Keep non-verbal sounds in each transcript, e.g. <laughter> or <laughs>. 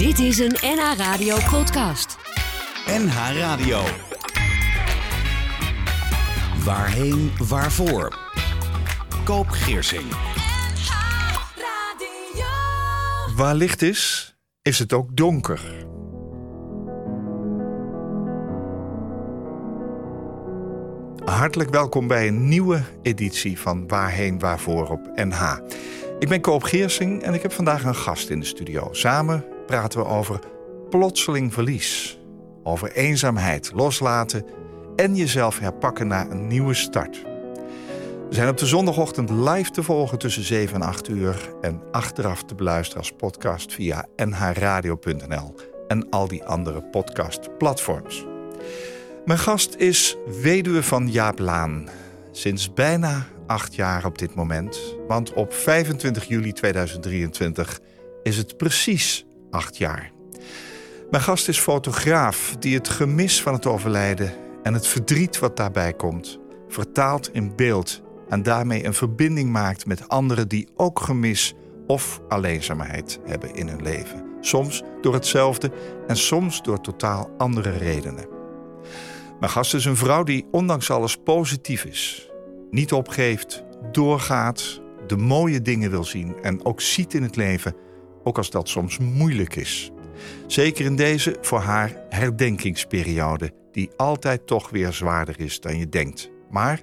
Dit is een NH Radio podcast. NH Radio. Waarheen, waarvoor? Koop Geersing. Waar licht is, is het ook donker. Hartelijk welkom bij een nieuwe editie van Waarheen Waarvoor op NH. Ik ben Koop Geersing en ik heb vandaag een gast in de studio. Samen praten we over plotseling verlies, over eenzaamheid, loslaten en jezelf herpakken naar een nieuwe start. We zijn op de zondagochtend live te volgen tussen 7 en 8 uur en achteraf te beluisteren als podcast via nhradio.nl en al die andere podcastplatforms. Mijn gast is weduwe van Jaap Laan. Sinds bijna acht jaar op dit moment. Want op 25 juli 2023 is het precies acht jaar. Mijn gast is fotograaf die het gemis van het overlijden en het verdriet wat daarbij komt vertaalt in beeld en daarmee een verbinding maakt met anderen die ook gemis of alleenzaamheid hebben in hun leven. Soms door hetzelfde en soms door totaal andere redenen. Mijn gast is een vrouw die ondanks alles positief is, niet opgeeft, doorgaat, de mooie dingen wil zien en ook ziet in het leven, ook als dat soms moeilijk is. Zeker in deze voor haar herdenkingsperiode, die altijd toch weer zwaarder is dan je denkt, maar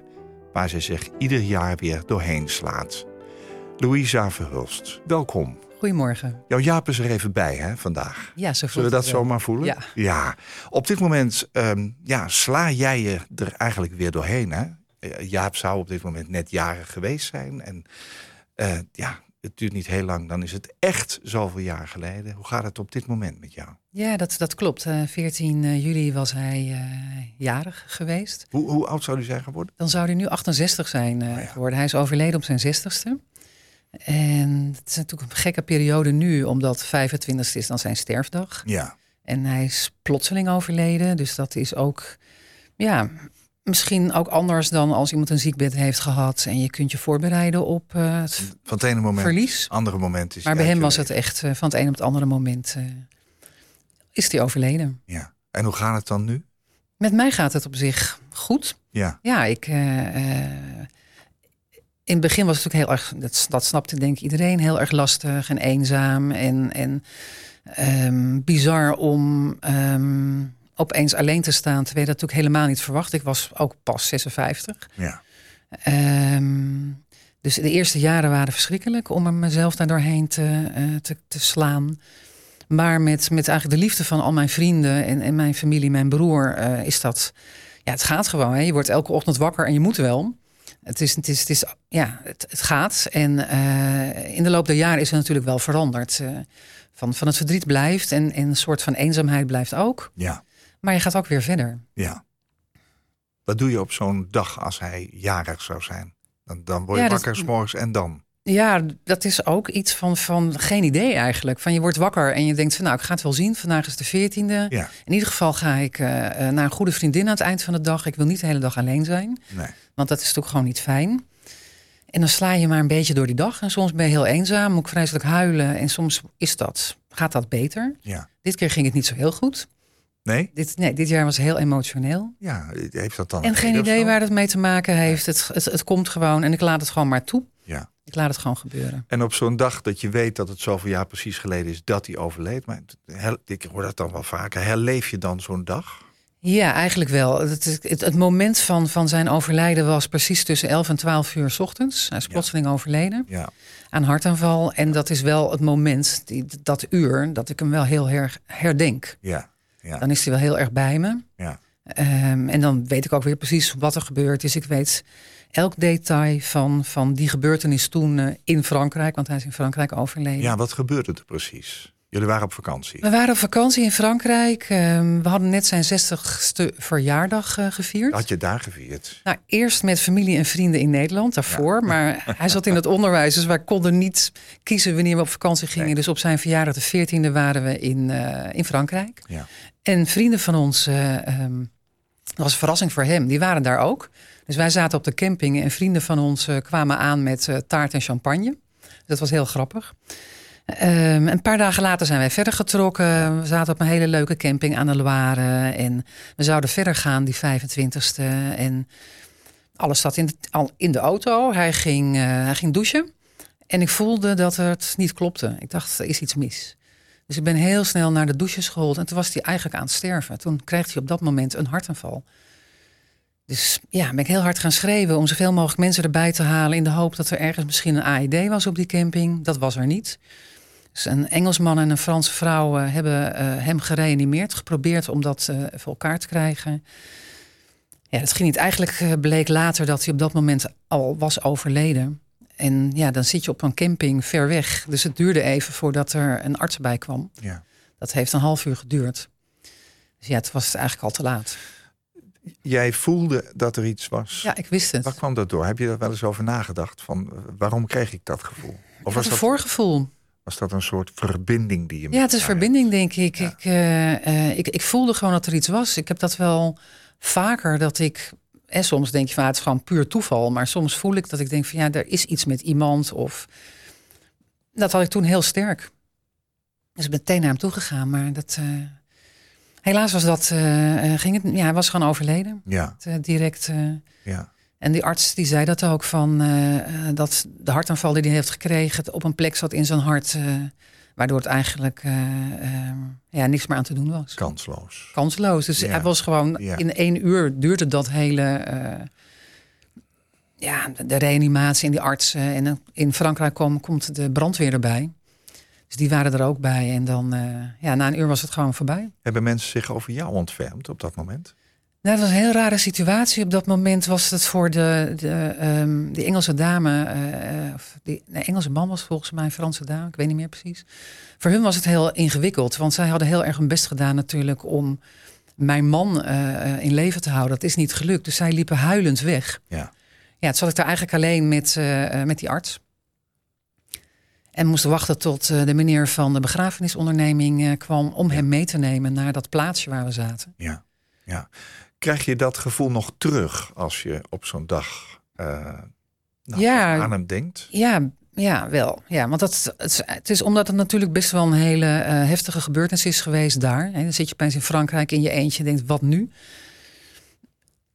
waar zij zich ieder jaar weer doorheen slaat. Louisa Verhulst, welkom. Goedemorgen. Jouw Jaap is er even bij hè, vandaag. Ja, zo Zullen we dat zomaar voelen? Ja. ja. Op dit moment ehm, ja, sla jij je er eigenlijk weer doorheen. Hè? Jaap zou op dit moment net jarig geweest zijn. En eh, ja, het duurt niet heel lang. Dan is het echt zoveel jaar geleden. Hoe gaat het op dit moment met jou? Ja, dat, dat klopt. Eh 14 juli was hij eh, jarig geweest. Hoe, hoe oud zou u zijn geworden? Dan zou hij nu 68 zijn eh, Oh ja. geworden. Hij is overleden op zijn 60ste. En het is natuurlijk een gekke periode nu, omdat 25 is dan zijn sterfdag. Ja. En hij is plotseling overleden. Dus dat is ook, ja, misschien ook anders dan als iemand een ziekbed heeft gehad. En je kunt je voorbereiden op eh, het Van het ene moment. verlies. Andere moment is Maar bij hem was het echt eh, van het een op het andere moment eh, is hij overleden. Ja. En hoe gaat het dan nu? Met mij gaat het op zich goed. Ja. Ja, ik. in het begin was het natuurlijk heel erg, dat, dat snapte denk ik iedereen, heel erg lastig en eenzaam en, en ehm, bizar om ehm, opeens alleen te staan. Terwijl je dat natuurlijk helemaal niet verwacht. Ik was ook pas 56. Ja. Ehm, dus de eerste jaren waren verschrikkelijk om er mezelf daar doorheen te, eh, te, te slaan. Maar met, met eigenlijk de liefde van al mijn vrienden en, en mijn familie, mijn broer, eh, is dat. Ja, het gaat gewoon. Hè. Je wordt elke ochtend wakker en je moet wel. Het is, het is, het is ja, het, het gaat. En eh, in de loop der jaren is het natuurlijk wel veranderd. Van, van het verdriet blijft en, en een soort van eenzaamheid blijft ook. Ja. Maar je gaat ook weer verder. Ja. Wat doe je op zo'n dag als hij jarig zou zijn? Dan, dan word je Ja, dat- wakker 's morgens en dan? Ja, dat is ook iets van, van geen idee eigenlijk. Van je wordt wakker en je denkt van nou, ik ga het wel zien. Vandaag is de veertiende. Ja. In ieder geval ga ik eh, eh, naar een goede vriendin aan het eind van de dag. Ik wil niet de hele dag alleen zijn. Nee. Want dat is natuurlijk gewoon niet fijn. En dan sla je maar een beetje door die dag. En soms ben je heel eenzaam, moet ik vreselijk huilen. En soms is dat, gaat dat beter. Ja. Dit keer ging het niet zo heel goed. Nee? Dit, nee, dit jaar was heel emotioneel. Ja, heeft dat dan En een geen idee waar het mee te maken heeft. Het, het, het komt gewoon en ik laat het gewoon maar toe. Ja. Ik laat het gewoon gebeuren. En op zo'n dag dat je weet dat het zoveel jaar precies geleden is dat hij overleed. Maar ik hoor dat dan wel vaker. Herleef je dan zo'n dag? Ja, eigenlijk wel. Het, het, het moment van, van zijn overlijden was precies tussen 11 en 12 uur 's ochtends. Hij is plotseling overleden Ja. aan hartaanval. En dat is wel het moment, die, dat uur, dat ik hem wel heel erg herdenk. Ja. Ja. Dan is hij wel heel erg bij me. Ja. Ehm, en dan weet ik ook weer precies wat er gebeurd is. Ik weet elk detail van, van die gebeurtenis toen eh, in Frankrijk, want hij is in Frankrijk overleden. ja, wat gebeurde er precies? Jullie waren op vakantie. We waren op vakantie in Frankrijk. Ehm, we hadden net zijn 60ste verjaardag eh, gevierd. Had je daar gevierd? Nou, eerst met familie en vrienden in Nederland, daarvoor. Maar hij zat in het onderwijs, dus wij konden niet kiezen wanneer we op vakantie gingen. Nee. Dus op zijn verjaardag, de 14e, waren we in, eh, in Frankrijk. Ja. En vrienden van ons, eh, ehm, dat was een verrassing voor hem, die waren daar ook. Dus wij zaten op de camping en vrienden van ons kwamen aan met taart en champagne. Dat was heel grappig. Ehm, een paar dagen later zijn wij verder getrokken. We zaten op een hele leuke camping aan de Loire. En we zouden verder gaan die 25ste. En alles zat in de, al in de auto. Hij ging, eh, hij ging douchen. En ik voelde dat het niet klopte. Ik dacht, er is iets mis. Dus ik ben heel snel naar de douches gehold. En toen was hij eigenlijk aan het sterven. Toen kreeg hij op dat moment een hartaanval. Dus ja, ben ik heel hard gaan schreeuwen om zoveel mogelijk mensen erbij te halen. In de hoop dat er ergens misschien een AED was op die camping. Dat was er niet. Dus een Engelsman en een Franse vrouw eh, hebben uh, hem gereanimeerd. Geprobeerd om dat uh, voor elkaar te krijgen. Ja, dat ging niet. Eigenlijk bleek later dat hij op dat moment al was overleden. En ja, dan zit je op een camping ver weg. Dus het duurde even voordat er een arts bij kwam. Ja. Dat heeft een half uur geduurd. Dus ja, het was het eigenlijk al te laat. Jij voelde dat er iets was. Ja, ik wist het. Waar kwam dat door? Heb je er wel eens over nagedacht? Van waarom kreeg ik dat gevoel? Of was een dat... voorgevoel. Was dat een soort verbinding die je. Ja, het is verbinding, denk ik. Ja. Ik, uh, uh, ik. Ik voelde gewoon dat er iets was. Ik heb dat wel vaker dat ik. En soms denk je van het is gewoon puur toeval. Maar soms voel ik dat ik denk van ja, er is iets met iemand. Of dat had ik toen heel sterk. Dus ik ben meteen naar hem toe gegaan. Maar dat. Uh, helaas was dat. ging het. Ja, hij was gewoon overleden. Ja. Het, direct. ja. En die arts die zei dat ook van uh, dat de hartaanval die hij heeft gekregen op een plek zat in zijn hart, uh, waardoor het eigenlijk uh, ja, niks meer aan te doen was. Kansloos. Kansloos. Dus ja. hij was gewoon ja. in één uur duurde dat hele. ja, de reanimatie en die artsen. En in Frankrijk kwam, komt de brandweer erbij. Dus die waren er ook bij. En dan, ja, na een uur was het gewoon voorbij. Hebben mensen zich over jou ontfermd op dat moment? Nou, dat was een heel rare situatie. Op dat moment was het voor de, de, um, die Engelse dame, uh, die nee, Engelse man was volgens mij een Franse dame, ik weet niet meer precies. Voor hun was het heel ingewikkeld, want zij hadden heel erg hun best gedaan natuurlijk om mijn man uh, in leven te houden. Dat is niet gelukt, dus zij liepen huilend weg. Ja, ja het zat ik daar eigenlijk alleen met, uh, met die arts. En moesten wachten tot de meneer van de begrafenisonderneming kwam om ja. hem mee te nemen naar dat plaatsje waar we zaten. Ja, ja. Krijg je dat gevoel nog terug als je op zo'n dag uh, nou, ja, aan hem denkt? Ja, ja, wel. Ja, want dat, het, het is omdat het natuurlijk best wel een hele uh, heftige gebeurtenis is geweest daar. En dan zit je opeens in Frankrijk in je eentje en denkt, wat nu?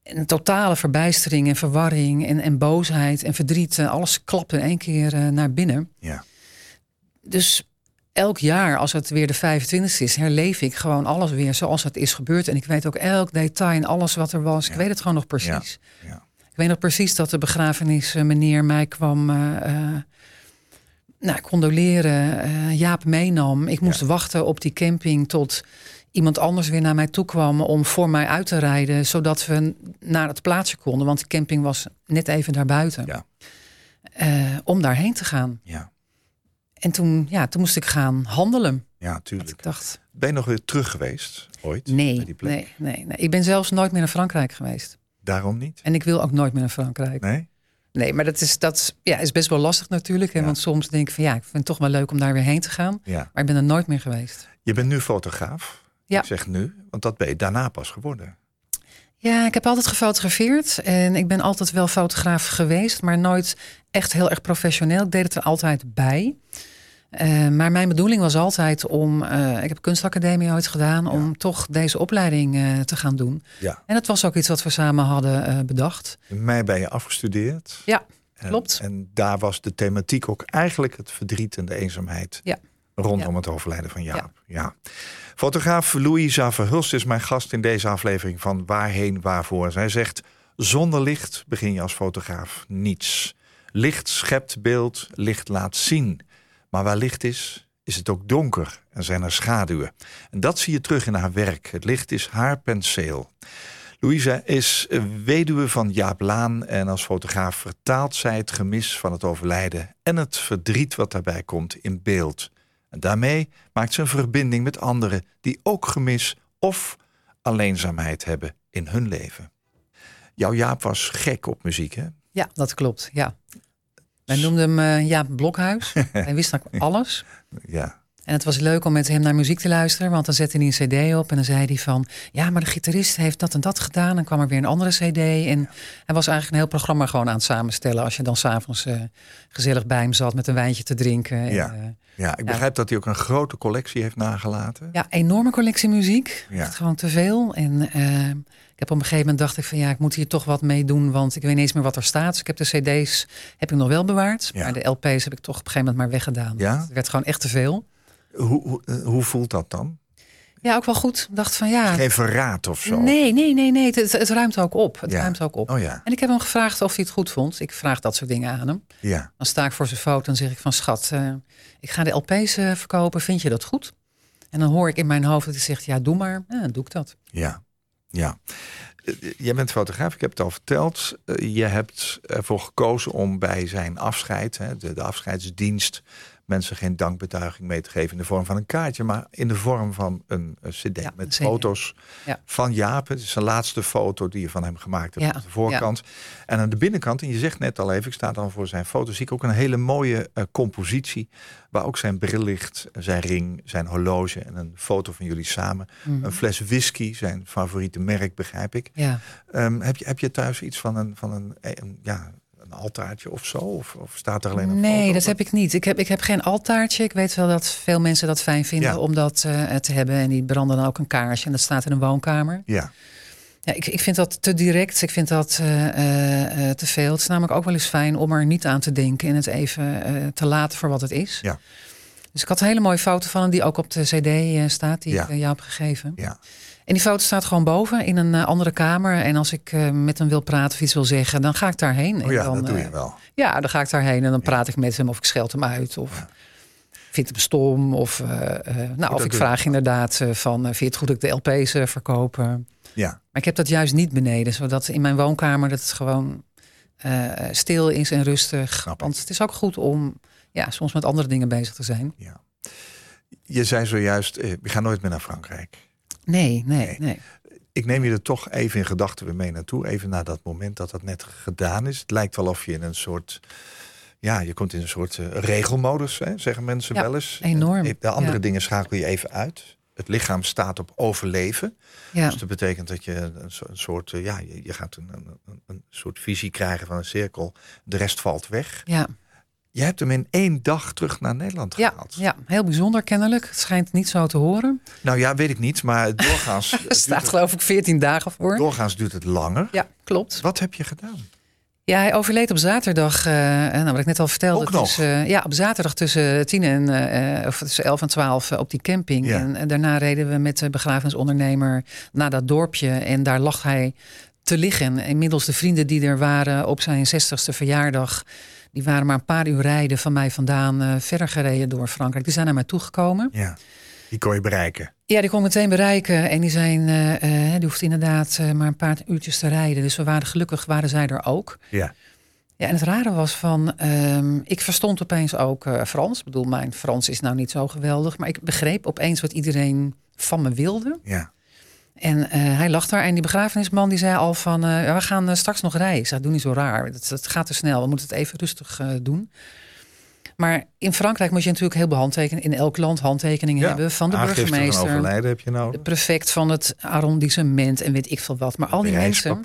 En een totale verbijstering en verwarring en, en boosheid en verdriet. Alles klapt in één keer uh, naar binnen. Ja. Dus elk jaar, als het weer de 25 is, herleef ik gewoon alles weer zoals het is gebeurd. En ik weet ook elk detail en alles wat er was. Ja. Ik weet het gewoon nog precies. Ja. Ja. Ik weet nog precies dat de begrafenis meneer mij kwam uh, uh, nou, condoleren. Uh, Jaap meenam. Ik moest wachten op die camping tot iemand anders weer naar mij toe kwam om voor mij uit te rijden, zodat we naar het plaatsje konden. Want de camping was net even daarbuiten. Ja. om daarheen te gaan. Ja. En toen, ja, toen moest ik gaan handelen. Ja, tuurlijk. Ik dacht, ben je nog weer terug geweest ooit? Nee, die plek? nee, nee, nee. Ik ben zelfs nooit meer naar Frankrijk geweest. Daarom niet? En ik wil ook nooit meer naar Frankrijk. Nee? Nee, maar dat is, dat ja, is best wel lastig natuurlijk. Hè? Ja. Want soms denk ik van ja, ik vind het toch wel leuk om daar weer heen te gaan. Ja. Maar ik ben er nooit meer geweest. Je bent nu fotograaf. Ja. Ik zeg nu, want dat ben je daarna pas geworden. Ja, ik heb altijd gefotografeerd. En ik ben altijd wel fotograaf geweest. Maar nooit echt heel erg professioneel. Ik deed het er altijd bij. Uh, maar mijn bedoeling was altijd om, uh, ik heb kunstacademie ooit gedaan, ja. om toch deze opleiding uh, te gaan doen. Ja. En dat was ook iets wat we samen hadden bedacht. In mei ben je afgestudeerd. Ja, en, klopt. En daar was de thematiek ook eigenlijk het verdriet en de eenzaamheid ja. rondom ja. het overlijden van Jaap. Ja. Fotograaf Louisa Verhulst is mijn gast in deze aflevering van Waarheen Waarvoor. Zij zegt, zonder licht begin je als fotograaf niets. Licht schept beeld, licht laat zien. Maar waar licht is, is het ook donker en zijn er schaduwen. En dat zie je terug in haar werk. Het licht is haar penseel. Louisa is weduwe van Jaap Laan en als fotograaf vertaalt zij het gemis van het overlijden en het verdriet wat daarbij komt in beeld. En daarmee maakt ze een verbinding met anderen die ook gemis of alleenzaamheid hebben in hun leven. Jouw Jaap was gek op muziek, hè? Ja, dat klopt. Ja. Wij noemden hem uh, Jaap Blokhuis. <laughs> Hij wist ook alles. Ja. En het was leuk om met hem naar muziek te luisteren, want dan zette hij een CD op en dan zei hij van, ja, maar de gitarist heeft dat en dat gedaan. En kwam er weer een andere CD. En hij was eigenlijk een heel programma gewoon aan het samenstellen. Als je dan s'avonds uh, gezellig bij hem zat met een wijntje te drinken. Ja, en, uh, ja ik begrijp dat hij ook een grote collectie heeft nagelaten. Ja, enorme collectie muziek. Ja. Echt gewoon te veel. En ik heb op een gegeven moment dacht ik van ja, ik moet hier toch wat mee doen, want ik weet niet eens meer wat er staat. Dus ik heb de CD's heb ik nog wel bewaard, Ja. maar de LP's heb ik toch op een gegeven moment maar weggedaan. Ja? Het werd gewoon echt te veel. Hoe, hoe, eh, hoe voelt dat dan? Ja, ook wel goed. Ik dacht van ja. Geen verraad of zo? Nee, nee, nee, nee. Het, het, ruimt ook op. Het Ja. ruimt ook op. Oh ja, En ik heb hem gevraagd of hij het goed vond. Ik vraag dat soort dingen aan hem. ja. Dan sta ik voor zijn foto en zeg ik van schat, eh, ik ga de LP's eh, verkopen. Vind je dat goed? En dan hoor ik in mijn hoofd dat hij zegt ja, doe maar. Ja, dan doe ik dat. Ja, ja. Jij bent fotograaf, ik heb het al verteld. Eh, Je hebt ervoor gekozen om bij zijn afscheid, de afscheidsdienst, mensen geen dankbetuiging mee te geven in de vorm van een kaartje, maar in de vorm van een, eh, cd Ja, met een foto's Ja. van Jaap. Het is zijn laatste foto die je van hem gemaakt hebt Ja, op de voorkant. En aan de binnenkant, en je zegt net al even, ik sta dan voor zijn foto, zie ik ook een hele mooie eh, compositie, waar ook zijn bril ligt, zijn ring, zijn horloge en een foto van jullie samen. Mhm. Een fles whisky, zijn favoriete merk, begrijp ik. Ehm, heb, je, heb je thuis iets van een, van een, een, ja, een altaartje of zo? Of, of staat er alleen een Nee, foto dat heb ik niet. Ik heb, ik heb geen altaartje. Ik weet wel dat veel mensen dat fijn vinden Ja. om dat eh, te hebben. En die branden dan ook een kaarsje. En dat staat in een woonkamer. Ja, Ja, ik, ik vind dat te direct. Ik vind dat eh, eh, te veel. Het is namelijk ook wel eens fijn om er niet aan te denken. En het even te laten voor wat het is. Ja. Dus ik had een hele mooie foto van hem die ook op de cd staat. Die Ja. ik jou heb gegeven. ja, En die foto staat gewoon boven in een eh, andere kamer. En als ik eh, met hem wil praten of iets wil zeggen, dan ga ik daarheen. oh En ja dan, dat doe eh, je wel. Ja, dan ga ik daarheen en dan praat ik met hem of ik scheld hem uit. Of Ja. vind hem stom. Of, eh, eh, nou, of ik vraag inderdaad eh, van, eh, vind je het goed dat ik de LP's eh, verkopen? Ja, Maar ik heb dat juist niet beneden. Zodat in mijn woonkamer dat het gewoon eh, stil is en rustig. Snap. Want het is ook goed om ja, soms met andere dingen bezig te zijn. ja. Je zei zojuist, eh, we gaan nooit meer naar Frankrijk. Nee, nee, Nee. nee. Ik neem je er toch even in gedachten weer mee naartoe. Even naar dat moment dat dat net gedaan is. Het lijkt wel of je in een soort... Ja, je komt in een soort eh, regelmodus, hè, zeggen mensen Ja, wel eens. enorm. De andere Ja. dingen schakel je even uit. Het lichaam staat op overleven. Ja, Dus dat betekent dat je een, so- een soort, eh, ja, je, je gaat een, een- een soort visie krijgen van een cirkel. De rest valt weg. ja, Je hebt hem in één dag terug naar Nederland gehaald. ja, heel bijzonder kennelijk. Het schijnt niet zo te horen. Nou ja, weet ik niet, maar doorgaans, <laughs> Er staat het, geloof ik 14 dagen voor. doorgaans duurt het langer. Ja, klopt. Wat heb je gedaan? Ja, hij overleed op zaterdag. eh, nou, wat ik net al vertelde. Tussen- ja, op zaterdag tussen 10 en uh, of tussen 11 en 12 op die camping. Ja. En, en daarna reden we met de begrafenisondernemer naar dat dorpje. En daar lag hij te liggen. Inmiddels de vrienden die er waren op zijn 60ste verjaardag. Die waren maar een paar uur rijden van mij vandaan eh, verder gereden door Frankrijk. Die zijn naar mij toegekomen. Ja, die kon je bereiken. Ja, die kon ik meteen bereiken. En die zijn, eh, eh, die hoeft inderdaad maar een paar uurtjes te rijden. Dus we waren gelukkig, waren zij er ook. Ja, Ja, en het rare was van, ehm, ik verstond opeens ook Frans. Ik bedoel, mijn Frans is nou niet zo geweldig. Maar ik begreep opeens wat iedereen van me wilde. ja. En eh, hij lag daar en die begrafenisman die zei al van, ja, we gaan eh, straks nog rijden. Ik zei, doe niet zo raar, het, het gaat te snel. We moeten het even rustig doen. Maar in Frankrijk moet je natuurlijk heel veel handtekeningen, in elk land handtekeningen ja. hebben van de burgemeester. overlijden heb je De nodig. prefect van het arrondissement en weet ik veel wat. Maar al die mensen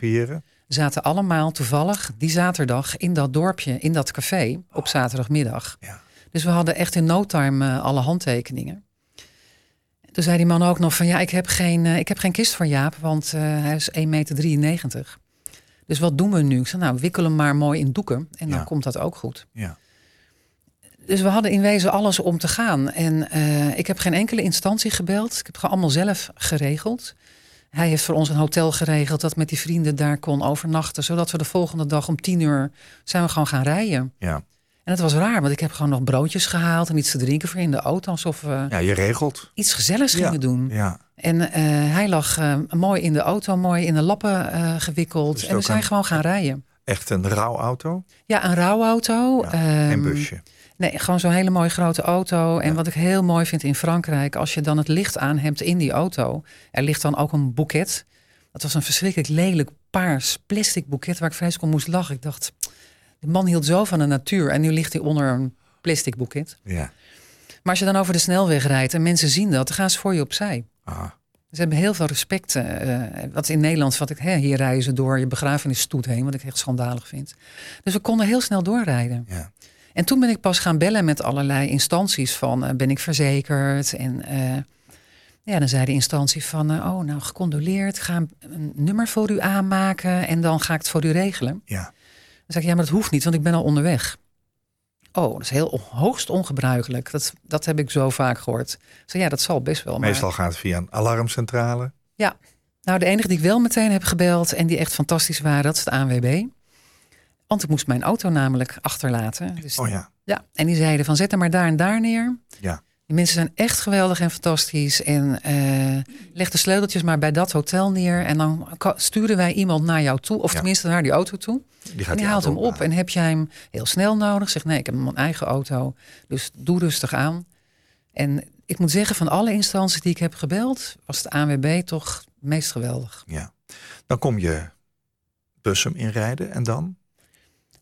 zaten allemaal toevallig die zaterdag in dat dorpje, in dat café, op zaterdagmiddag. Ja. Dus we hadden echt in no time alle handtekeningen. Toen zei die man ook nog van ja, ik heb geen, eh, ik heb geen kist voor Jaap, want eh, hij is 1,93 meter. Dus wat doen we nu? Ik zei nou, wikkel hem maar mooi in doeken en dan Ja. komt dat ook goed. Ja. Dus we hadden in wezen alles om te gaan. En eh, ik heb geen enkele instantie gebeld. Ik heb het gewoon allemaal zelf geregeld. Hij heeft voor ons een hotel geregeld dat met die vrienden daar kon overnachten. Zodat we de volgende dag om tien uur zijn we gewoon gaan rijden. Ja. En het was raar, want ik heb gewoon nog broodjes gehaald en iets te drinken voor in de auto. Alsof we ja, je regelt. iets gezelligs Ja. gingen doen. Ja. En eh, hij lag eh, mooi in de auto, mooi in de lappen eh, gewikkeld. Dus en we zijn een- gewoon gaan rijden. Echt een rouwauto. Ja, een rouwauto. Ja, ehm, Geen busje. Nee, gewoon zo'n hele mooie grote auto. En Ja. wat ik heel mooi vind in Frankrijk, als je dan het licht aan hebt in die auto, er ligt dan ook een boeket. Dat was een verschrikkelijk lelijk paars plastic boeket waar ik vreselijk om moest lachen. Ik dacht, de man hield zo van de natuur en nu ligt hij onder een plastic boeket. Ja. Maar als je dan over de snelweg rijdt en mensen zien dat, dan gaan ze voor je opzij. Ah, Ze hebben heel veel respect. eh, wat in Nederland, wat ik, hè, hier rijden ze door je begrafenisstoet heen, wat ik echt schandalig vind. Dus we konden heel snel doorrijden. ja. En toen ben ik pas gaan bellen met allerlei instanties van eh, ben ik verzekerd? En eh, ja, dan zei de instantie van oh nou gecondoleerd, ga een nummer voor u aanmaken en dan ga ik het voor u regelen. ja. Dan zei ik ja, maar dat hoeft niet, want ik ben al onderweg. Oh, dat is heel hoogst ongebruikelijk. Dat, dat heb ik zo vaak gehoord. Zei ja, dat zal best wel. maar- Meestal gaat het via een alarmcentrale. nou, de enige die ik wel meteen heb gebeld en die echt fantastisch waren, dat is de ANWB. Want ik moest mijn auto namelijk achterlaten. Dus Oh ja. Ja, en die zeiden van zet hem maar daar en daar neer. Ja. Die mensen zijn echt geweldig en fantastisch. En eh, leg de sleuteltjes maar bij dat hotel neer. En dan sturen wij iemand naar jou toe. Of Ja. tenminste naar die auto toe. Die En gaat die haalt hem op. En heb jij hem heel snel nodig? Zeg nee, ik heb mijn eigen auto. Dus doe rustig aan. En ik moet zeggen, van alle instanties die ik heb gebeld, was de ANWB toch meest geweldig. Ja. Dan kom je Bussum inrijden en dan?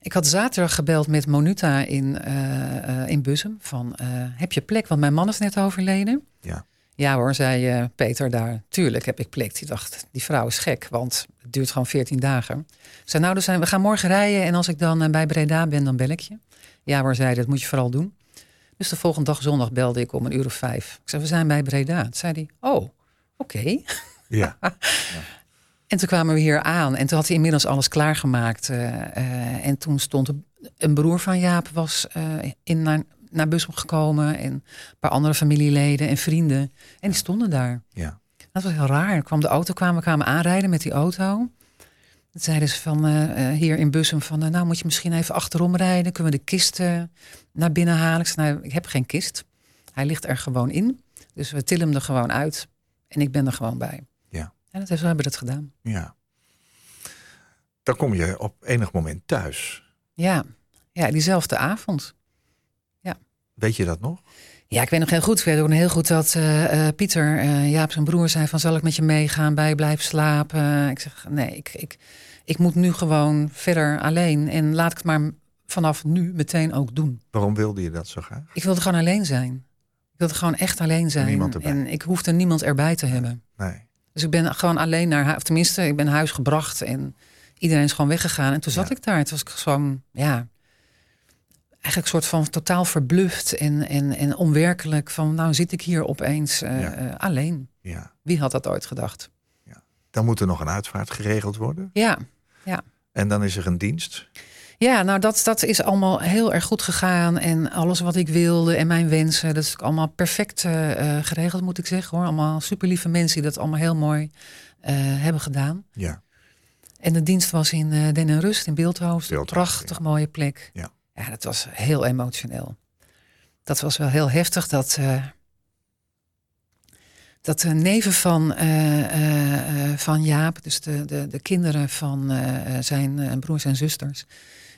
Ik had zaterdag gebeld met Monuta in, eh, eh, in Bussum. Van, eh, heb je plek? Want mijn man is net overleden. Ja. Ja hoor, zei eh, Peter daar. Tuurlijk heb ik plek. Die dacht, die vrouw is gek, want het duurt gewoon 14 dagen. Zei, nou, dus zijn, we gaan morgen rijden en als ik dan bij Breda ben, dan bel ik je. Ja hoor, zei dat moet je vooral doen. Dus de volgende dag zondag belde ik om een uur of vijf. Ik zei, we zijn bij Breda. Toen zei hij, oh, oké. Ja. <laughs> En toen kwamen we hier aan en toen had hij inmiddels alles klaargemaakt. eh, eh, en toen stond een- een broer van Jaap was eh, in naar, naar Bussum gekomen. En een paar andere familieleden en vrienden. En die stonden daar. ja. Dat was heel raar. Kwam de auto, kwamen, we kwamen aanrijden met die auto. Toen zeiden ze van hier in Bussum van... nou moet je misschien even achterom rijden. Kunnen we de kist eh, naar binnen halen? Ik zei, nou, ik heb geen kist. Hij ligt er gewoon in. Dus we tillen hem er gewoon uit. En ik ben er gewoon bij. Ja. En dat, zo hebben we dat gedaan. ja. Dan kom je op enig moment thuis. Ja, ja diezelfde avond. Weet je dat nog? Ja, ik weet nog heel goed. Ik weet ook heel goed dat eh, eh, Pieter, eh, Jaap zijn broer, zei van... zal ik met je meegaan, bij je blijven slapen? Ik zeg, nee, ik, ik, ik moet nu gewoon verder alleen. En laat ik het maar vanaf nu meteen ook doen. Waarom wilde je dat zo graag? Ik wilde gewoon alleen zijn. Ik wilde gewoon echt alleen zijn. niemand erbij. En ik hoefde niemand erbij te hebben. Nee. Dus ik ben gewoon alleen naar huis. Of tenminste, ik ben huis gebracht en iedereen is gewoon weggegaan. En toen zat Ja. ik daar. Toen was ik gewoon, ja, eigenlijk een soort van totaal verbluft en, en, en onwerkelijk. Van nou zit ik hier opeens eh, Ja. eh, alleen. Ja. Wie had dat ooit gedacht? Dan moet er nog een uitvaart geregeld worden. Ja, En dan is er een dienst. Ja nou dat, dat is allemaal heel erg goed gegaan. En alles wat ik wilde en mijn wensen, dat is allemaal perfect eh, eh, geregeld moet ik zeggen. hoor. Allemaal super lieve mensen die dat allemaal heel mooi eh, hebben gedaan. Ja. En de dienst was in eh Den en Rust in Beeldhoofd. Een Beeldhoofd, prachtig mooie plek. Ja. ja, dat was heel emotioneel. Dat was wel heel heftig. Dat, dat de neven van, van Jaap, dus de, de, de kinderen van zijn broers en zusters,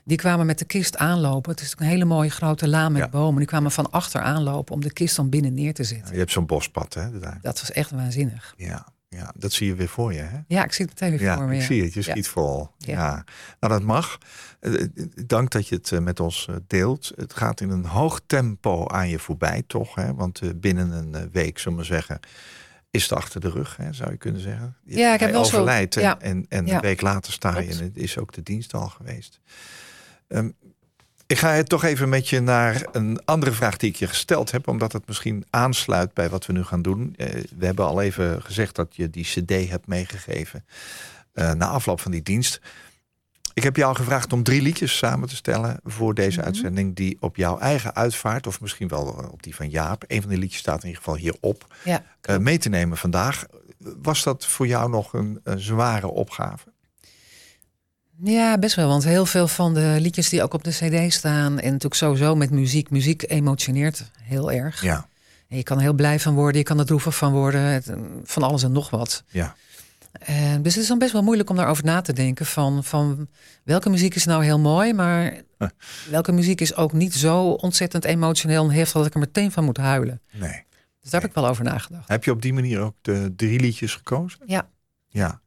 die kwamen met de kist aanlopen. Het is een hele mooie grote laan met Ja. bomen. Die kwamen van achter aanlopen om de kist dan binnen neer te zetten. Je hebt zo'n bospad, hè? Daar. Dat was echt waanzinnig. Ja. ja, dat zie je weer voor je, hè? Ja, ik zie het meteen weer Ja, voor me. ik ja. zie het. Je schiet vol. Ja. Ja. Nou, dat mag. Eh, eh, Dank dat je het eh, met ons deelt. Het gaat in een hoog tempo aan je voorbij, toch? Hè? Want binnen een week, zullen we zeggen, is het achter de rug, hè? zou je kunnen zeggen. Je- Ja, ik heb wel zo- overlijdt en, ja. en, en Ja. een week later sta je en het is ook de dienst al geweest. Ehm, ik ga toch even met je naar een andere vraag die ik je gesteld heb, omdat het misschien aansluit bij wat we nu gaan doen. Eh, we hebben al even gezegd dat je die CD hebt meegegeven eh, na afloop van die dienst. Ik heb jou gevraagd om drie liedjes samen te stellen voor deze Mhm. uitzending, die op jouw eigen uitvaart, of misschien wel op die van Jaap, een van die liedjes staat in ieder geval hierop, Ja, eh, mee te nemen vandaag. Was dat voor jou nog een, een zware opgave? Ja, best wel. Want heel veel van de liedjes die ook op de CD staan. En natuurlijk sowieso met muziek. Muziek emotioneert heel erg. Ja, En je kan er heel blij van worden. Je kan er droevig van worden. het, van alles en nog wat. ja, Eh, dus het is dan best wel moeilijk om daarover na te denken. Van, van welke muziek is nou heel mooi. Maar Huh. welke muziek is ook niet zo ontzettend emotioneel en heftig. Dat ik er meteen van moet huilen. nee. Dus daar heb ik wel over nagedacht. Heb je op die manier ook de drie liedjes gekozen? Ja. Ja.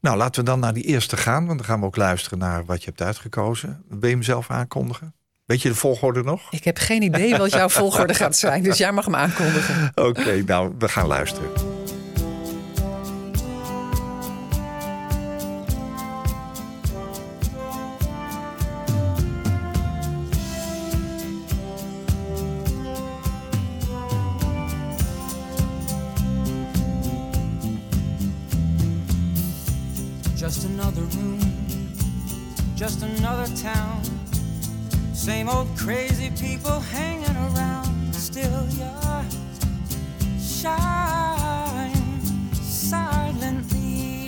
Nou, laten we dan naar die eerste gaan, want dan gaan we ook luisteren naar wat je hebt uitgekozen. Wil je hem zelf aankondigen? Weet je de volgorde nog? Ik heb geen idee wat jouw <laughs> volgorde gaat zijn, dus jij mag hem aankondigen. Oké, nou, we gaan luisteren. Just another town. Same old crazy people hanging around. Still, you shine silently,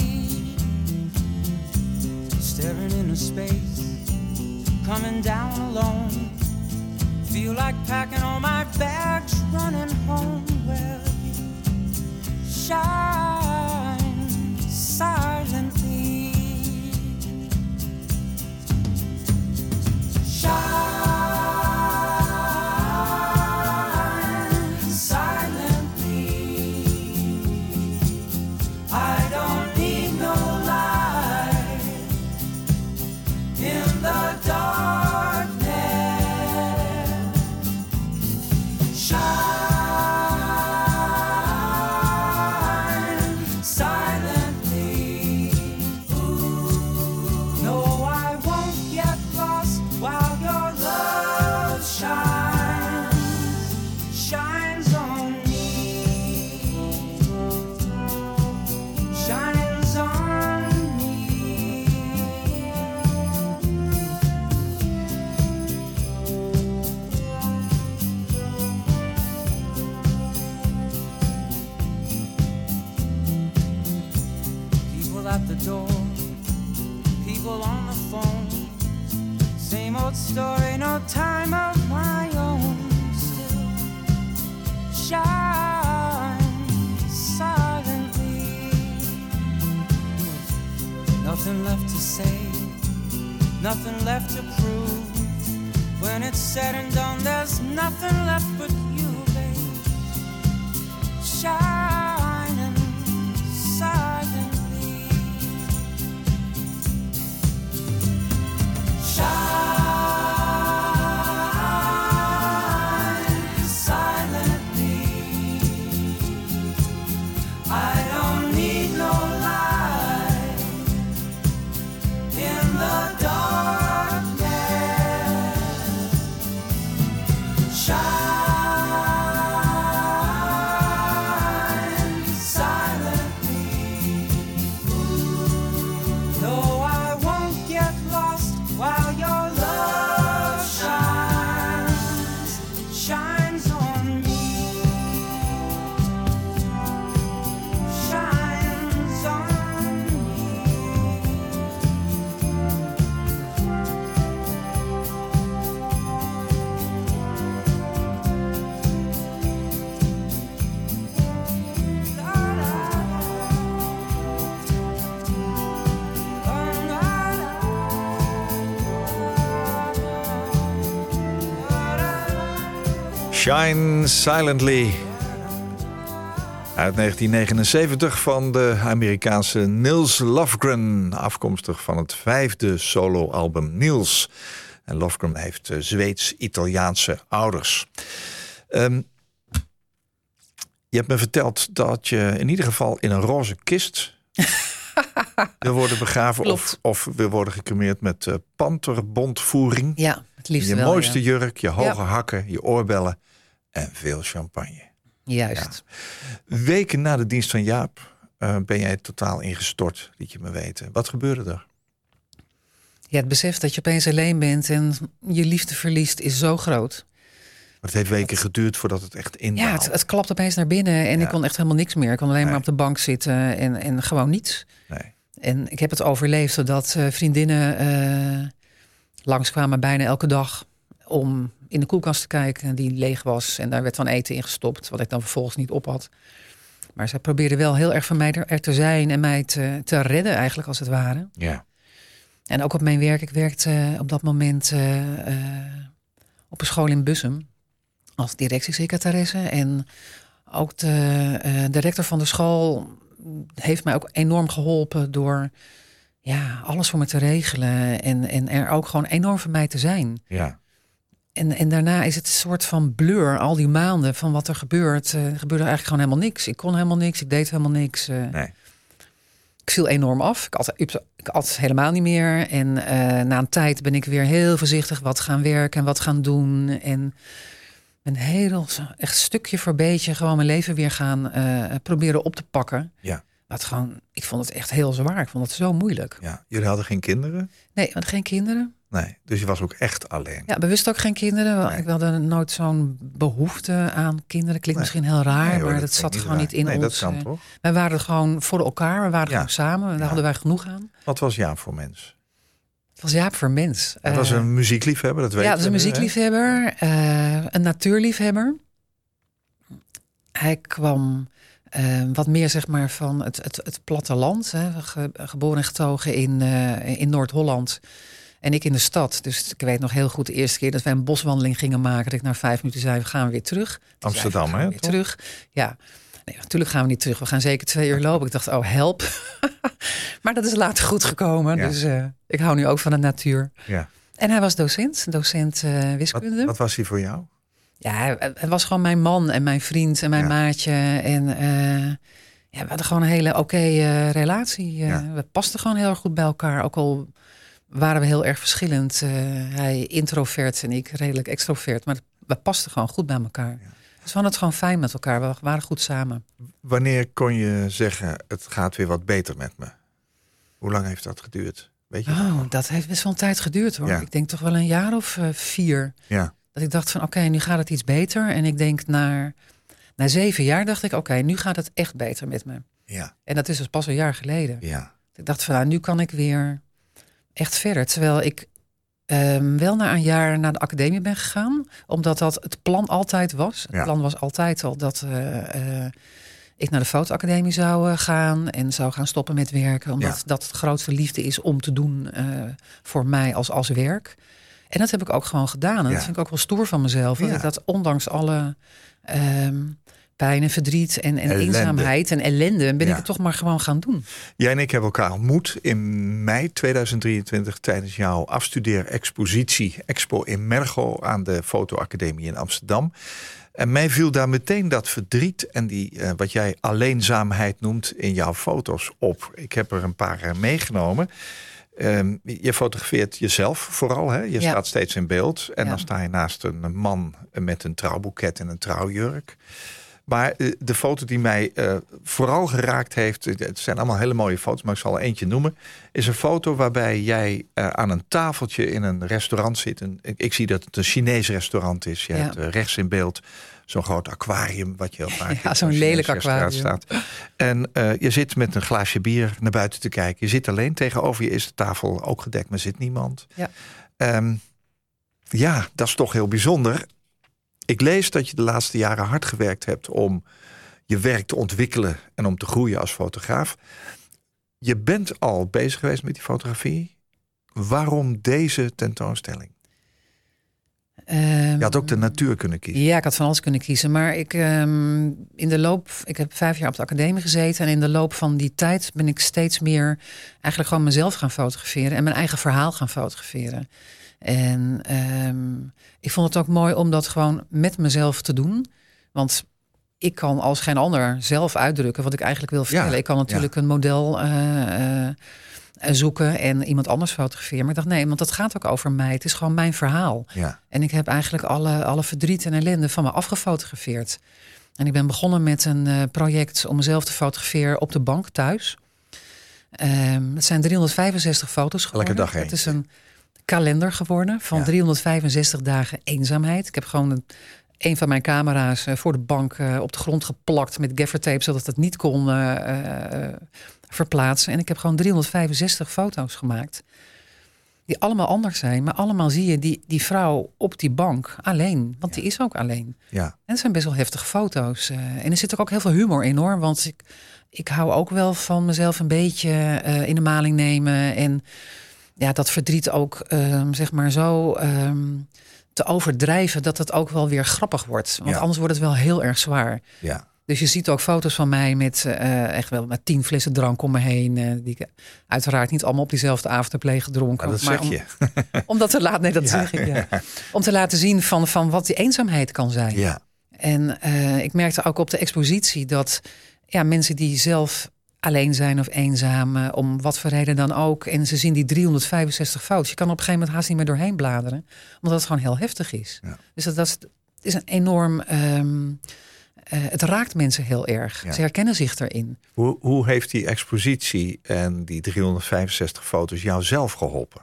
staring into space, coming down alone. Feel like packing all my bags, running home. Well, shine silently. Nothing left to prove. When it's said and done, there's nothing left but Shine Silently. Uit 1979 van de Amerikaanse Nils Lofgren. Afkomstig van het vijfde soloalbum Niels. En Lofgren heeft eh, Zweeds-Italiaanse ouders. Ehm, je hebt me verteld dat je in ieder geval in een roze kist <laughs> wil worden begraven. Of, of wil worden gecremeerd met panterbondvoering. Ja, het liefst Je wel. mooiste ja. jurk, je hoge Ja. hakken, je oorbellen en veel champagne. Juist. Weken na de dienst van Jaap eh, ben jij totaal ingestort, liet je me weten. Wat gebeurde er? Ja, het besef dat je opeens alleen bent en je liefde verliest is zo groot. Het heeft weken geduurd voordat het echt in. Ja, het, het klapt opeens naar binnen en Ja. ik kon echt helemaal niks meer. Ik kon alleen Nee. maar op de bank zitten en, en gewoon niets. Nee. En ik heb het overleefd zodat eh, vriendinnen eh, langskwamen bijna elke dag om in de koelkast te kijken die leeg was. En daar werd dan eten in gestopt, wat ik dan vervolgens niet op had. Maar zij probeerden wel heel erg van mij er, er te zijn en mij te, te redden eigenlijk als het ware. Ja. En ook op mijn werk. Ik werkte eh, op dat moment eh, eh, op een school in Bussum als directiesecretaresse. En ook de, de rector van de school heeft mij ook enorm geholpen door ja, alles voor me te regelen. En, en er ook gewoon enorm voor mij te zijn. ja. En, en daarna is het een soort van blur, al die maanden van wat er gebeurt. eh, er gebeurde eigenlijk gewoon helemaal niks. Ik kon helemaal niks, ik deed helemaal niks. eh. Nee. Ik viel enorm af. Ik at, ik at helemaal niet meer. En eh, na een tijd ben ik weer heel voorzichtig wat gaan werken en wat gaan doen. En ben heel, echt stukje voor beetje gewoon mijn leven weer gaan proberen op te pakken. Ja. Wat gewoon, ik vond het echt heel zwaar. Ik vond het zo moeilijk. Ja. Jullie hadden geen kinderen? Nee, want geen kinderen. Nee. Dus je was ook echt alleen. Ja, bewust ook geen kinderen. Nee. Ik wilde nooit zo'n behoefte aan kinderen. Klinkt Nee. misschien heel raar, Nee, hoor, maar dat dat zat gewoon raar. niet in nee, ons. dat kan eh, toch? Wij waren gewoon voor elkaar, we waren Ja. gewoon samen. Daar Ja. hadden wij genoeg aan. Wat was Jaap voor mens? Het was Jaap voor mens. Hij was Eh, een muziekliefhebber, dat weet ja, dat is een muziekliefhebber, eh, een natuurliefhebber. Hij kwam eh, wat meer zeg maar van het, het, het platteland. Hè. Ge- geboren en getogen in, eh, in Noord-Holland. En ik in de stad. Dus ik weet nog heel goed de eerste keer dat wij een boswandeling gingen maken. Dat ik na vijf minuten zei, we gaan weer terug. Toen Amsterdam, we hè, Weer terug. Ja. Nee, natuurlijk gaan we niet terug. We gaan zeker twee uur lopen. Ik dacht, oh help. <laughs> maar dat is later goed gekomen. Ja. Dus eh, ik hou nu ook van de natuur. Ja. En hij was docent, docent eh, Wat, wiskunde. wat was hij voor jou? Ja, hij, hij was gewoon mijn man en mijn vriend en mijn Ja. maatje. En eh, ja, we hadden gewoon een hele oké eh, relatie. Eh, Ja. We pasten gewoon heel erg goed bij elkaar. Ook al waren we heel erg verschillend. Hij introvert en ik redelijk extrovert. Maar we pasten gewoon goed bij elkaar. Dus we hadden het gewoon fijn met elkaar. We waren goed samen. Wanneer kon je zeggen, het gaat weer wat beter met me? Hoe lang heeft dat geduurd? Weet je? dat Oh, dat heeft best wel een tijd geduurd hoor. Ja. Ik denk toch wel een jaar of vier. Ja. Dat ik dacht van oké, nu gaat het iets beter. En ik denk na, na zeven jaar dacht ik oké, nu gaat het echt beter met me. Ja. En dat is dus pas een jaar geleden. Ja. Ik dacht van nou, nu kan ik weer echt verder. Terwijl ik ehm, wel na een jaar naar de academie ben gegaan. Omdat dat het plan altijd was. Het Ja. plan was altijd al dat eh, eh, ik naar de fotoacademie zou eh, gaan. En zou gaan stoppen met werken. Omdat Ja. dat het grootste liefde is om te doen voor mij als, als werk. En dat heb ik ook gewoon gedaan. En Ja. dat vind ik ook wel stoer van mezelf. Dat Ja. ik dat ondanks alle ehm, pijn en verdriet en, en eenzaamheid en ellende... ben Ja. ik het toch maar gewoon gaan doen. Jij en ik hebben elkaar ontmoet in mei 2023 tijdens jouw afstudeerexpositie Expo in Mergo aan de Fotoacademie in Amsterdam. En mij viel daar meteen dat verdriet en die, eh, wat jij alleenzaamheid noemt, in jouw foto's op. Ik heb er een paar eh, meegenomen. Ehm, je fotografeert jezelf vooral, hè? je Ja. staat steeds in beeld. En Ja. dan sta je naast een man met een trouwboeket en een trouwjurk. Maar eh, de foto die mij eh, vooral geraakt heeft, eh, het zijn allemaal hele mooie foto's, maar ik zal er eentje noemen, is een foto waarbij jij aan een tafeltje in een restaurant zit. En ik, ik zie dat het een Chinees restaurant is. Je Ja. hebt rechts in beeld zo'n groot aquarium, wat je heel <laughs> vaak Ja, zo'n lelijk aquarium. staat. En eh, je zit met een glaasje bier naar buiten te kijken. Je zit alleen, tegenover je is de tafel ook gedekt, maar zit niemand. Ja. Ehm, ja, dat is toch heel bijzonder. Ik lees dat je de laatste jaren hard gewerkt hebt om je werk te ontwikkelen en om te groeien als fotograaf. Je bent al bezig geweest met die fotografie. Waarom deze tentoonstelling? Ehm, Je had ook de natuur kunnen kiezen. Ja, ik had van alles kunnen kiezen. Maar ik, ehm, in de loop, ik heb vijf jaar op de academie gezeten. En in de loop van die tijd ben ik steeds meer eigenlijk gewoon mezelf gaan fotograferen. En mijn eigen verhaal gaan fotograferen. En ehm, ik vond het ook mooi om dat gewoon met mezelf te doen. Want ik kan als geen ander zelf uitdrukken wat ik eigenlijk wil vertellen. Ja, ik kan natuurlijk een model eh, zoeken en iemand anders fotograferen. Maar ik dacht nee, want dat gaat ook over mij. Het is gewoon mijn verhaal. Ja, En ik heb eigenlijk alle, alle verdriet en ellende van me afgefotografeerd. En ik ben begonnen met een eh, project om mezelf te fotograferen op de bank thuis. Ehm, het zijn 365 foto's geworden. dag Het is een kalender geworden van Ja. 365 dagen eenzaamheid. Ik heb gewoon een, een van mijn camera's eh, voor de bank eh, op de grond geplakt met gaffertape, zodat het niet kon eh, eh, verplaatsen. En ik heb gewoon 365 foto's gemaakt. Die allemaal anders zijn, maar allemaal zie je die, die vrouw op die bank alleen. Want die is ook alleen. ja, En het zijn best wel heftige foto's. eh, en er zit ook heel veel humor in hoor. Want ik, ik hou ook wel van mezelf een beetje eh, in de maling nemen. En ja, dat verdriet ook ehm, zeg maar zo ehm, te overdrijven dat het ook wel weer grappig wordt. Want Ja. anders wordt het wel heel erg zwaar. ja. Dus je ziet ook foto's van mij met eh, echt wel met tien flessen drank om me heen. eh, die ik uiteraard niet allemaal op diezelfde avond heb leeggedronken. Maar dat maar zeg om, je. <laughs> om dat te laten, nee, dat Ja. zeg ik, ja. Om te laten zien van, van wat die eenzaamheid kan zijn. Ja, En eh, ik merkte ook op de expositie dat ja, mensen die zelf alleen zijn of eenzaam, om wat voor reden dan ook, en ze zien die 365 foto's, je kan op een gegeven moment haast niet meer doorheen bladeren, omdat het gewoon heel heftig is. Dus dat, dat is, is een enorm. ehm, eh, het raakt mensen heel erg. Ja. Ze herkennen zich erin. hoe, hoe heeft die expositie en die 365 foto's jou zelf geholpen?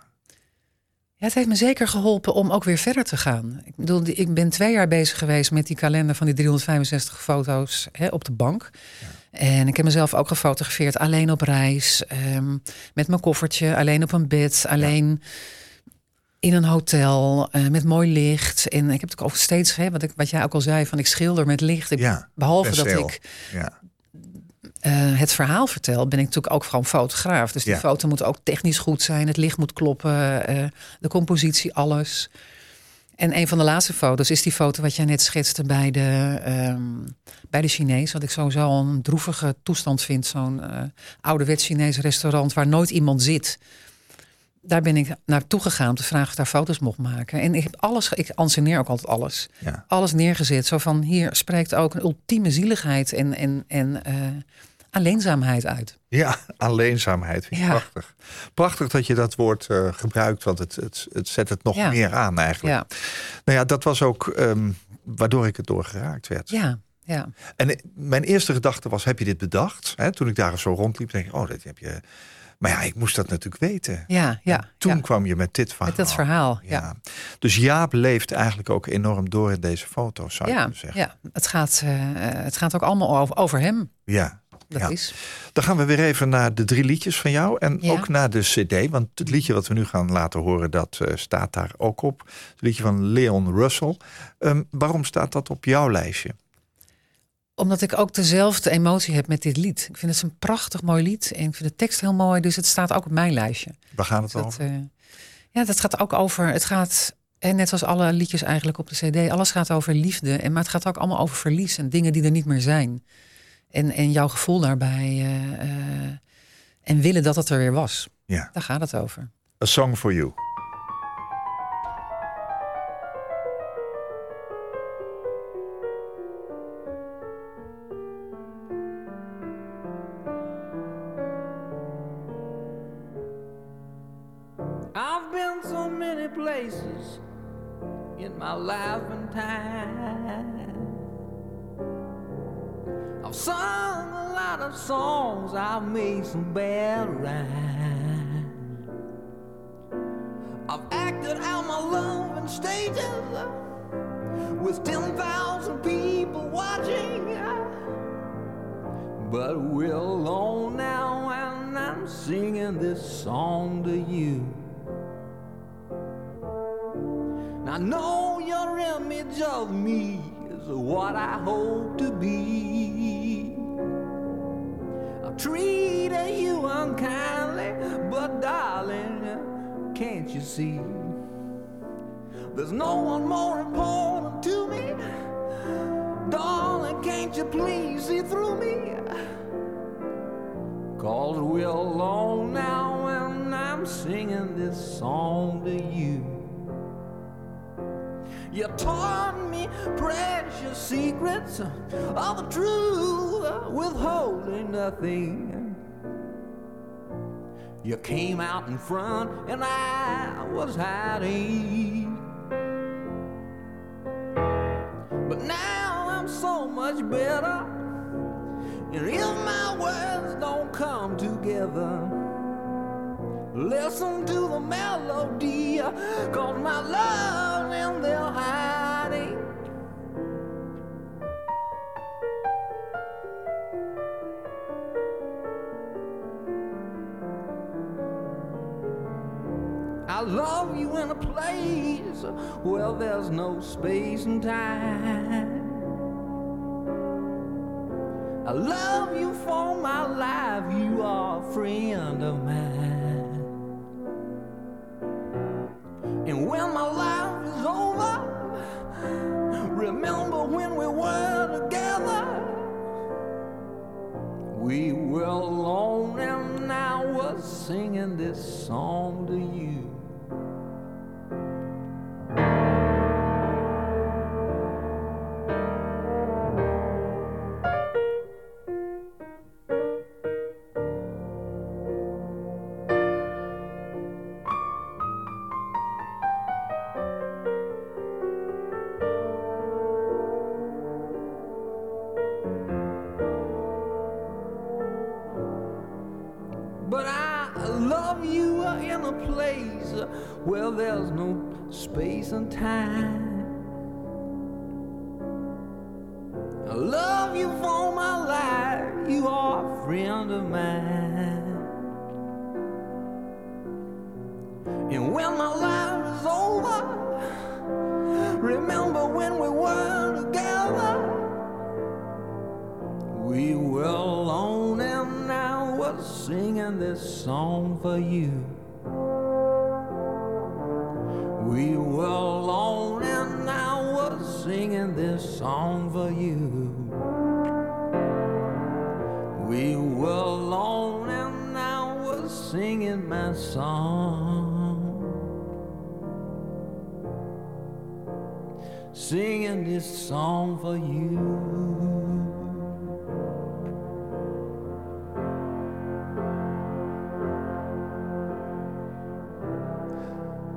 Ja, het heeft me zeker geholpen om ook weer verder te gaan. Ik bedoel, ik ben twee jaar bezig geweest met die kalender van die 365 foto's hè, op de bank. En ik heb mezelf ook gefotografeerd alleen op reis, ehm, met mijn koffertje, alleen op een bed, alleen in een hotel, eh, met mooi licht. En ik heb het ook steeds, hè, wat, ik, wat jij ook al zei, van ik schilder met licht. Ik, Ja, behalve dat ik Ja, eh, het verhaal vertel, ben ik natuurlijk ook gewoon fotograaf. Dus die Ja. foto moet ook technisch goed zijn. Het licht moet kloppen, eh, de compositie, alles. En een van de laatste foto's is die foto wat jij net schetste bij de, ehm, bij de Chinees. Wat ik sowieso een droevige toestand vind. Zo'n ouderwets Chinees restaurant waar nooit iemand zit. Daar ben ik naartoe gegaan om te vragen of ik daar foto's mocht maken. En ik heb alles, ik anceneer ook altijd alles ja. alles neergezet. Zo van hier spreekt ook een ultieme zieligheid en, en, en eh, alleenzaamheid uit. Ja, alleenzaamheid. Vind ik Ja. Prachtig. Prachtig dat je dat woord eh, gebruikt, want het, het, het zet het nog Ja. meer aan eigenlijk. Ja, Nou ja, dat was ook ehm, waardoor ik het door geraakt werd. ja, ja. En eh, mijn eerste gedachte was, heb je dit bedacht? Toen ik daar zo rondliep, denk ik, oh, dat heb je... Maar ja, ik moest dat natuurlijk weten. Ja, ja. Toen ja. kwam je met dit verhaal. Met dat verhaal. Ja, Ja. Dus Jaap leeft eigenlijk ook enorm door in deze foto's, zou ja, zeggen. ja. Het, gaat, eh, het gaat ook allemaal over, over hem. Ja. Dat Ja. is. Dan gaan we weer even naar de drie liedjes van jou. En Ja. ook naar de cd. Want het liedje wat we nu gaan laten horen, dat eh, staat daar ook op. Het liedje van Leon Russell. Ehm, waarom staat dat op jouw lijstje? Omdat ik ook dezelfde emotie heb met dit lied. Ik vind het een prachtig mooi lied. En ik vind de tekst heel mooi. Dus het staat ook op mijn lijstje. Waar gaat het Dat, over? eh, ja, dat gaat ook over. Het gaat, en net als alle liedjes eigenlijk op de CD, alles gaat over liefde. En, maar het gaat ook allemaal over verlies en dingen die er niet meer zijn. En, en jouw gevoel daarbij. eh, eh, en willen dat het er weer was. Ja. Daar gaat het over. A Song for You. Life time. I've sung a lot of songs, I've made some bad rhymes. I've acted out my love in stages with 10,000 people watching. But we're alone now, and I'm singing this song to you. I know your image of me is what I hope to be. I've treated you unkindly, but darling, can't you see? There's no one more important to me. Darling, can't you please see through me? Cause we're alone now and I'm singing this song to you. You taught me precious secrets of the truth, withholding nothing. You came out in front and I was hiding. But now I'm so much better. And if my words don't come together, listen to the melody, cause my love's in there hiding. I love you in a place where there's no space and time. I love you for my life, you are a friend of mine. And when my life is over, remember when we were together. We were alone, and I was singing this song to you.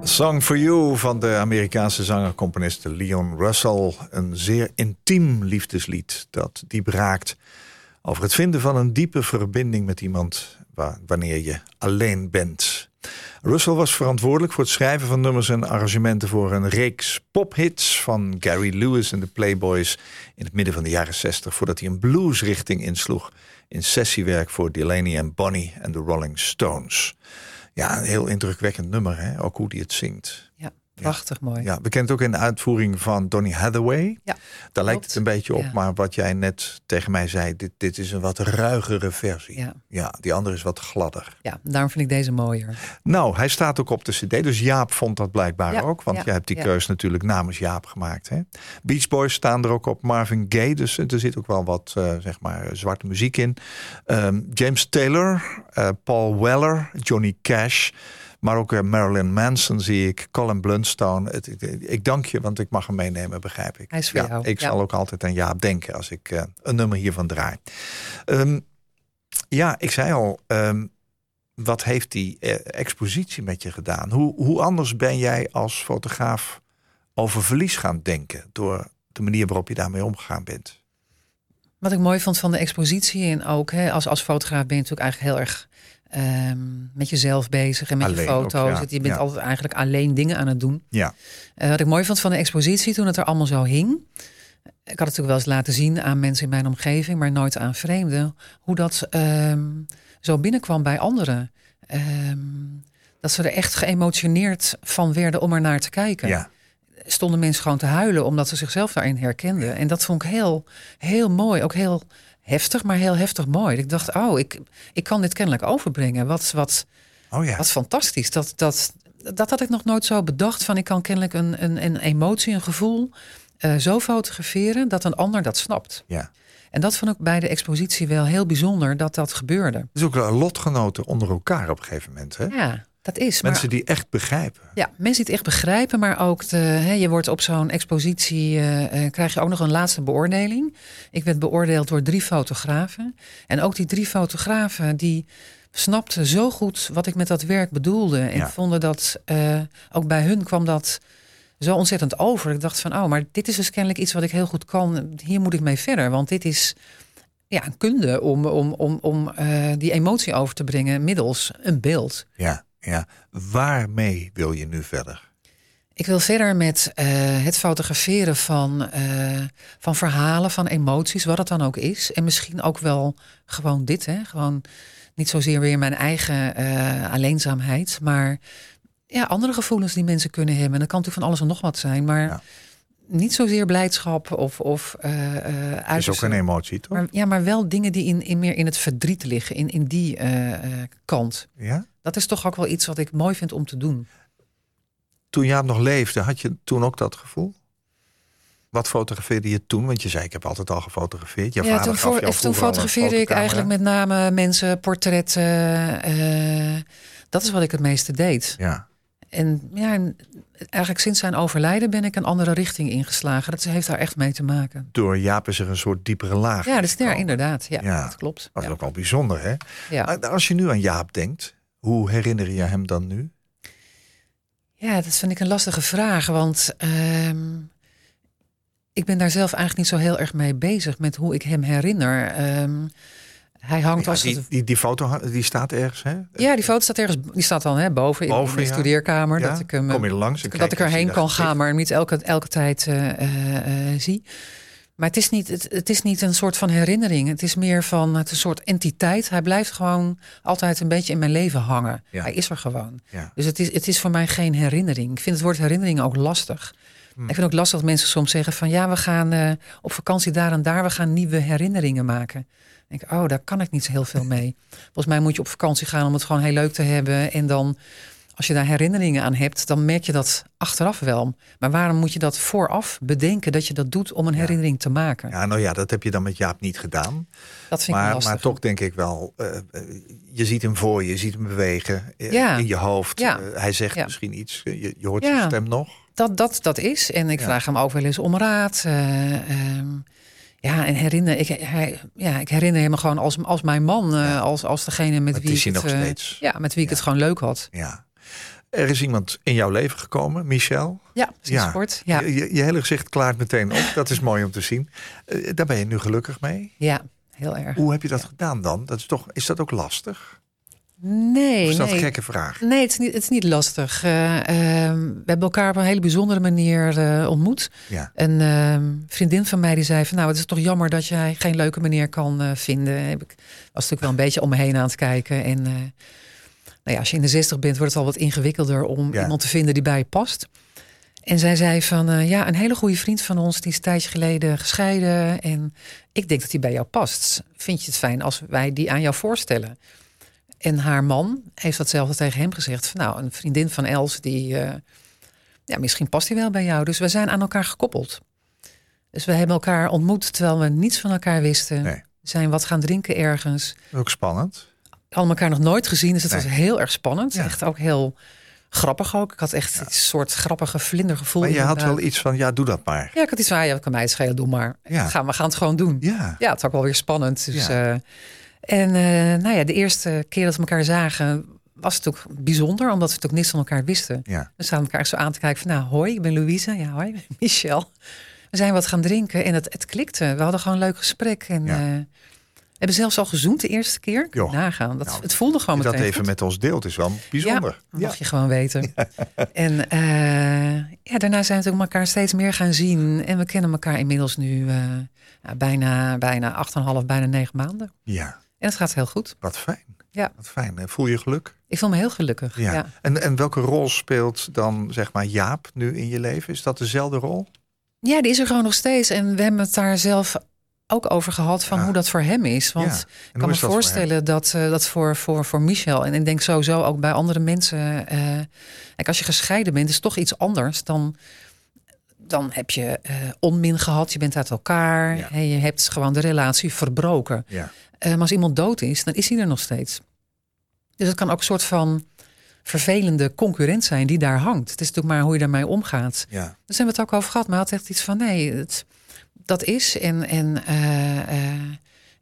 Song for You van de Amerikaanse zanger-componiste Leon Russell. Een zeer intiem liefdeslied dat diep raakt over het vinden van een diepe verbinding met iemand wa- wanneer je alleen bent. Russell was verantwoordelijk voor het schrijven van nummers en arrangementen voor een reeks pophits van Gary Lewis en de Playboys in het midden van de jaren 60, voordat hij een bluesrichting insloeg in sessiewerk voor Delaney en Bonnie en de Rolling Stones. Ja, een heel indrukwekkend nummer, hè? ook hoe hij het zingt. Ja, prachtig mooi. Ja, bekend ook in de uitvoering van Donny Hathaway. Ja, Daar lijkt het een beetje op, Ja. maar wat jij net tegen mij zei, dit, dit is een wat ruigere versie. Ja. ja, die andere is wat gladder. Ja, daarom vind ik deze mooier. Nou, hij staat ook op de CD, dus Jaap vond dat blijkbaar ook, want jij hebt die keus natuurlijk namens Jaap gemaakt. Hè? Beach Boys staan er ook op, Marvin Gaye, dus er zit ook wel wat eh, zeg maar zwarte muziek in. Ehm, James Taylor, eh, Paul Weller, Johnny Cash. Maar ook eh, Marilyn Manson zie ik, Colin Blunstone. Het, ik, ik dank je, want ik mag hem meenemen, begrijp ik. Hij is voor ja, jou, Ik ja. zal ook altijd aan Jaap denken als ik eh, een nummer hiervan draai. Ehm, ja, ik zei al, ehm, wat heeft die eh, expositie met je gedaan? Hoe, hoe anders ben jij als fotograaf over verlies gaan denken... door de manier waarop je daarmee omgegaan bent? Wat ik mooi vond van de expositie en ook hè, als, als fotograaf ben je natuurlijk eigenlijk heel erg ehm, met jezelf bezig en met Alleen je ook, foto's. ja, je bent ja. altijd eigenlijk alleen dingen aan het doen. Ja, Eh, wat ik mooi vond van de expositie toen het er allemaal zo hing. Ik had het natuurlijk wel eens laten zien aan mensen in mijn omgeving, maar nooit aan vreemden. Hoe dat ehm, zo binnenkwam bij anderen. Ehm, dat ze er echt geëmotioneerd van werden om er naar te kijken. ja. Stonden mensen gewoon te huilen omdat ze zichzelf daarin herkenden. En dat vond ik heel, heel mooi. Ook heel heftig, maar heel heftig mooi. Ik dacht, oh, ik, ik kan dit kennelijk overbrengen. Wat, wat, Oh ja, wat fantastisch. Dat, dat, dat had ik nog nooit zo bedacht. Van ik kan kennelijk een, een, een emotie, een gevoel eh, zo fotograferen dat een ander dat snapt. ja. En dat vond ik bij de expositie wel heel bijzonder dat dat gebeurde. Is ook lotgenoten onder elkaar op een gegeven moment. Hè? Ja, dat is. Maar, Mensen die echt begrijpen. ja, mensen die het echt begrijpen, maar ook de, hè, je wordt op zo'n expositie, eh, eh, krijg je ook nog een laatste beoordeling. Ik werd beoordeeld door drie fotografen. En ook die drie fotografen die snapten zo goed wat ik met dat werk bedoelde. En Ja. vonden dat, eh, ook bij hun kwam dat zo ontzettend over. Ik dacht van, oh, maar dit is dus kennelijk iets wat ik heel goed kan. Hier moet ik mee verder, want dit is ja, een kunde om, om, om, om die emotie over te brengen middels een beeld. Ja, ja. Waarmee wil je nu verder? Ik wil verder met eh, het fotograferen van, eh, van verhalen, van emoties, wat het dan ook is. En misschien ook wel gewoon dit, hè? gewoon niet zozeer weer mijn eigen eh, alleenzaamheid, maar ja, andere gevoelens die mensen kunnen hebben. En dat kan natuurlijk van alles en nog wat zijn, maar Ja. Niet zozeer blijdschap of, of eh, is ook een emotie, toch? maar, ja, maar wel dingen die in, in meer in het verdriet liggen, in, in die eh, kant. Ja? Dat is toch ook wel iets wat ik mooi vind om te doen. Toen Jaap nog leefde, had je toen ook dat gevoel? Wat fotografeerde je toen? Want je zei, ik heb altijd al gefotografeerd. Je Ja, vader toen, gaf voor, jou toen fotografeerde ik eigenlijk met name mensen, portretten. dat is wat ik het meeste deed. Ja, En ja, en eigenlijk sinds zijn overlijden ben ik een andere richting ingeslagen. Dat heeft daar echt mee te maken. door Jaap is er een soort diepere laag. Ja, dat is, ja inderdaad. Ja, Ja. dat klopt. Dat is Ja. ook wel bijzonder, hè? Ja. Maar Als je nu aan Jaap denkt, hoe herinner je hem dan nu? ja, dat vind ik een lastige vraag. Want ehm, ik ben daar zelf eigenlijk niet zo heel erg mee bezig met hoe ik hem herinner. Ehm, hij hangt Ja, als die, die, die foto die staat ergens, hè? Ja, die foto staat ergens. Die staat dan hè, boven, in ja. studeerkamer. Ja? Dat ik hem, Kom je er langs dat ik erheen kan gaan, maar hem niet elke, elke tijd eh, eh, eh, zie. Maar het is, niet, het, het is niet een soort van herinnering. Het is meer van het is een soort entiteit. Hij blijft gewoon altijd een beetje in mijn leven hangen. Hij is er gewoon. Dus het is, het is voor mij geen herinnering. Ik vind het woord herinnering ook lastig. Hmm. Ik vind ook lastig dat mensen soms zeggen van ja, we gaan eh, op vakantie daar en daar, we gaan nieuwe herinneringen maken. Denk ik, oh, daar kan ik niet zo heel veel mee. Volgens mij moet je op vakantie gaan om het gewoon heel leuk te hebben. En dan, als je daar herinneringen aan hebt, dan merk je dat achteraf wel. Maar waarom moet je dat vooraf bedenken dat je dat doet om een herinnering te maken? Ja, nou ja, dat heb je dan met Jaap niet gedaan. dat vind ik Maar, lastig. maar toch denk ik wel, eh, eh, je ziet hem voor je, je ziet hem bewegen eh, Ja. in je hoofd. Ja. Hij zegt misschien iets, je, je hoort zijn stem nog. Dat, dat, dat is. En ik vraag hem ook wel eens om raad. eh, ehm, ja, en herinner, ik, hij, ja, ik herinner hem gewoon als, als mijn man. eh, als, als degene met Dat wie ik het, eh, steeds. Ja, met wie ik Ja. het gewoon leuk had. Ja. Er is iemand in jouw leven gekomen, Michel. Ja, sinds kort. Ja. Je, je, je hele gezicht klaart meteen op. Dat is mooi om te zien. Eh, daar ben je nu gelukkig mee. ja, heel erg. Hoe heb je dat gedaan dan? Dat is, toch, is dat ook lastig? Nee, Of is dat nee. een gekke vraag? Nee, het is niet, het is niet lastig. Eh, ehm, we hebben elkaar op een hele bijzondere manier eh, ontmoet. Ja. Een ehm, vriendin van mij die zei van... nou, het is toch jammer dat jij geen leuke meneer kan eh, vinden. Heb ik was natuurlijk wel een beetje om me heen aan het kijken. En nou ja, als je in de zestig bent, wordt het al wat ingewikkelder... om Ja. iemand te vinden die bij je past. En zij zei van, ja, een hele goede vriend van ons... die is een tijdje geleden gescheiden. En ik denk dat hij bij jou past. Vind je het fijn als wij die aan jou voorstellen? En haar man heeft datzelfde tegen hem gezegd. Van, nou, een vriendin van Els, die, eh, ja, misschien past hij wel bij jou. Dus we zijn aan elkaar gekoppeld. Dus we hebben elkaar ontmoet terwijl we niets van elkaar wisten. Nee. We zijn wat gaan drinken ergens. Ook spannend. Hadden elkaar nog nooit gezien, dus het Nee. was heel erg spannend. Ja. Echt ook heel grappig ook. Ik had echt een soort grappige vlindergevoel. Maar je had wel iets van, ja, doe dat maar. Ja, ik had iets van, ja, kan mij schelen, doe maar. Ja. Gaan, we gaan het gewoon doen. Ja. Ja, het is ook wel weer spannend. Dus, Ja. eh, en eh, nou ja, de eerste keer dat we elkaar zagen was het ook bijzonder, omdat we natuurlijk niks van elkaar wisten. Ja. We staan elkaar zo aan te kijken van, nou, hoi, ik ben Louise. Ja, hoi, ik ben Michel. We zijn wat gaan drinken en het, het klikte. We hadden gewoon een leuk gesprek. En Ja. eh, hebben zelfs al gezoend de eerste keer. Joh. nagaan. Dat, Nou, het voelde gewoon Je dat meteen even goed. met ons deelt is wel bijzonder. Ja, mag je gewoon weten. <laughs> En eh, ja, daarna zijn we elkaar steeds meer gaan zien. En we kennen elkaar inmiddels nu nou, bijna, bijna 8,5, bijna negen maanden. ja, En het gaat heel goed. wat fijn. Ja. Wat fijn. En Voel je geluk? Ik voel me heel gelukkig. Ja. Ja. En, en welke rol speelt dan, zeg maar, Jaap nu in je leven? Is dat dezelfde rol? Ja, die is er gewoon nog steeds. En we hebben het daar zelf ook over gehad van Ja. hoe dat voor hem is. Want Ja. Ik kan me voor voorstellen dat eh, dat voor, voor, voor Michel en ik denk sowieso ook bij andere mensen. kijk, als je gescheiden bent, is het toch iets anders dan. Dan heb je eh, onmin gehad, je bent uit elkaar, Ja. en je hebt gewoon de relatie verbroken. Maar als iemand dood is, dan is hij er nog steeds. Dus het kan ook een soort van vervelende concurrent zijn die daar hangt. Het is natuurlijk maar hoe je daarmee omgaat. Ja. Daar hebben we het ook over gehad, maar hij had echt iets van nee, het, dat is. En, en eh, eh,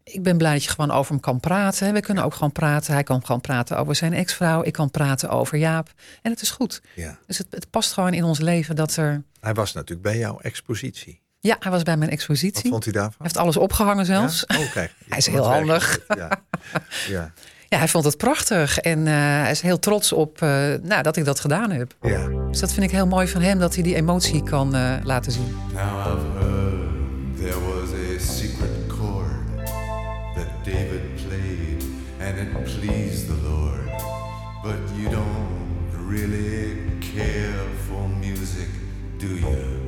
ik ben blij dat je gewoon over hem kan praten. We kunnen ook gewoon praten. Hij kan gewoon praten over zijn ex-vrouw. Ik kan praten over Jaap. En het is goed. ja. Dus het, het past gewoon in ons leven dat er. Hij was natuurlijk bij jouw expositie. Ja, hij was bij mijn Wat expositie. vond hij daarvan? Hij heeft alles opgehangen zelfs. Ja? Oh, kijk. <laughs> Hij is Wat heel handig. Ja. ja. Ja, hij vond het prachtig. En eh, hij is heel trots op eh, nou, dat ik dat gedaan heb. ja. Dus dat vind ik heel mooi van hem, dat hij die emotie kan eh, laten zien. Now I've heard there was a secret chord that David played and it pleased the Lord. But you don't really care for music, do you?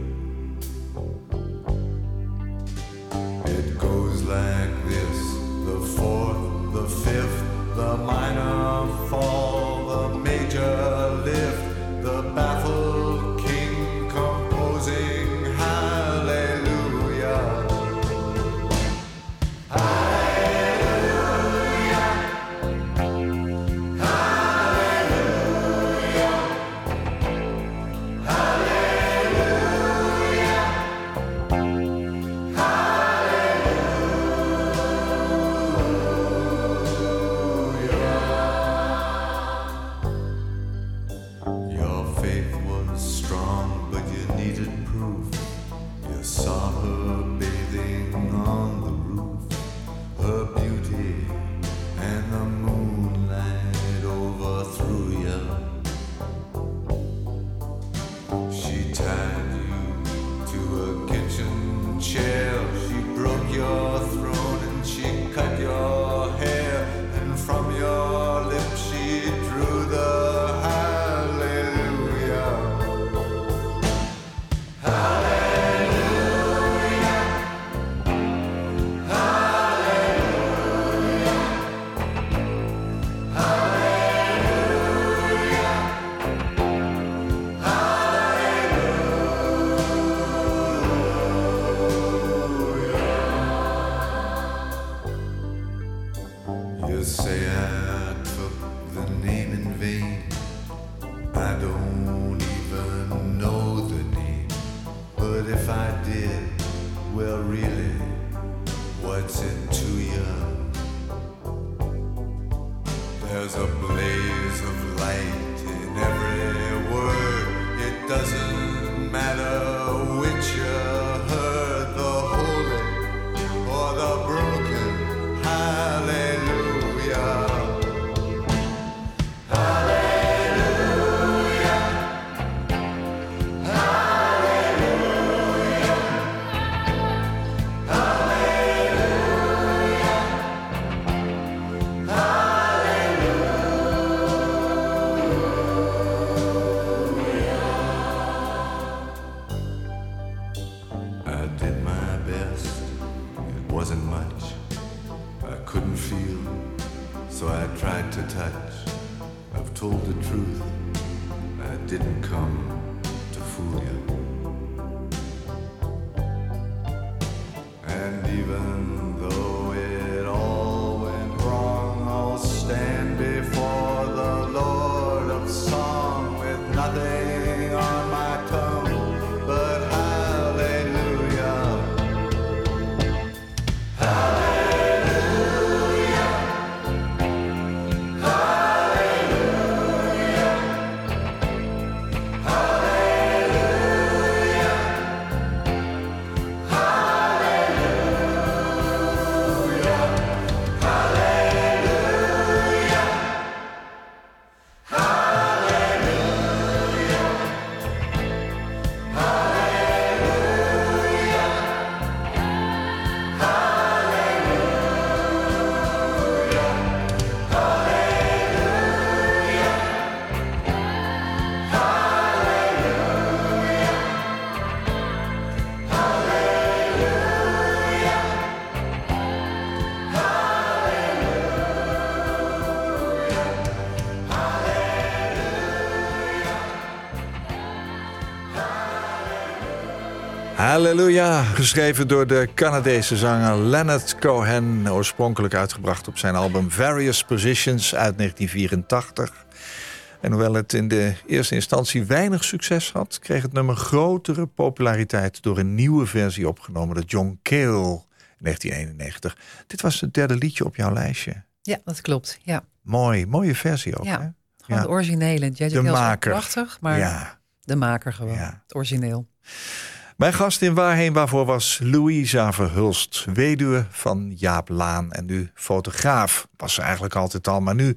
Halleluja, geschreven door de Canadese zanger Leonard Cohen. Oorspronkelijk uitgebracht op zijn album Various Positions uit 1984. En hoewel het in de eerste instantie weinig succes had... kreeg het nummer grotere populariteit... door een nieuwe versie opgenomen door John Cale in 1991. Dit was het derde liedje op jouw lijstje. Ja, dat klopt. Ja, Mooi, mooie versie ook. ja. Hè? gewoon Ja. de originele. De maker. prachtig, maar Ja. de maker gewoon. Ja. Het origineel. Mijn gast in Waarheen Waarvoor was Louisa Verhulst, weduwe van Jaap Laan en nu fotograaf. Was ze eigenlijk altijd al, maar nu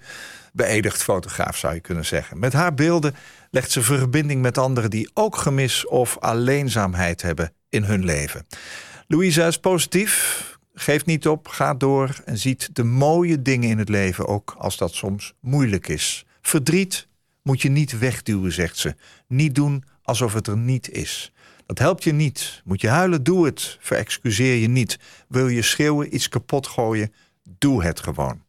beëdigd fotograaf zou je kunnen zeggen. Met haar beelden legt ze verbinding met anderen die ook gemis of alleenzaamheid hebben in hun leven. Louisa is positief, geeft niet op, gaat door en ziet de mooie dingen in het leven, ook als dat soms moeilijk is. Verdriet moet je niet wegduwen, zegt ze. Niet doen alsof het er niet is. Dat helpt je niet. Moet je huilen, doe het. Verexcuseer je niet. Wil je schreeuwen, iets kapot gooien, doe het gewoon.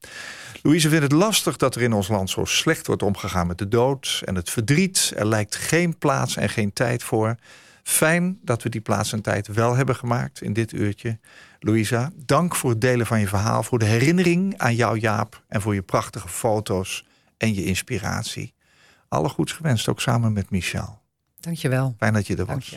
Louise vindt het lastig dat er in ons land zo slecht wordt omgegaan met de dood en het verdriet. Er lijkt geen plaats en geen tijd voor. Fijn dat we die plaats en tijd wel hebben gemaakt in dit uurtje. Louisa, dank voor het delen van je verhaal, voor de herinnering aan jou Jaap en voor je prachtige foto's en je inspiratie. Alle goeds gewenst, ook samen met Michel. Dankjewel. Fijn dat je er was.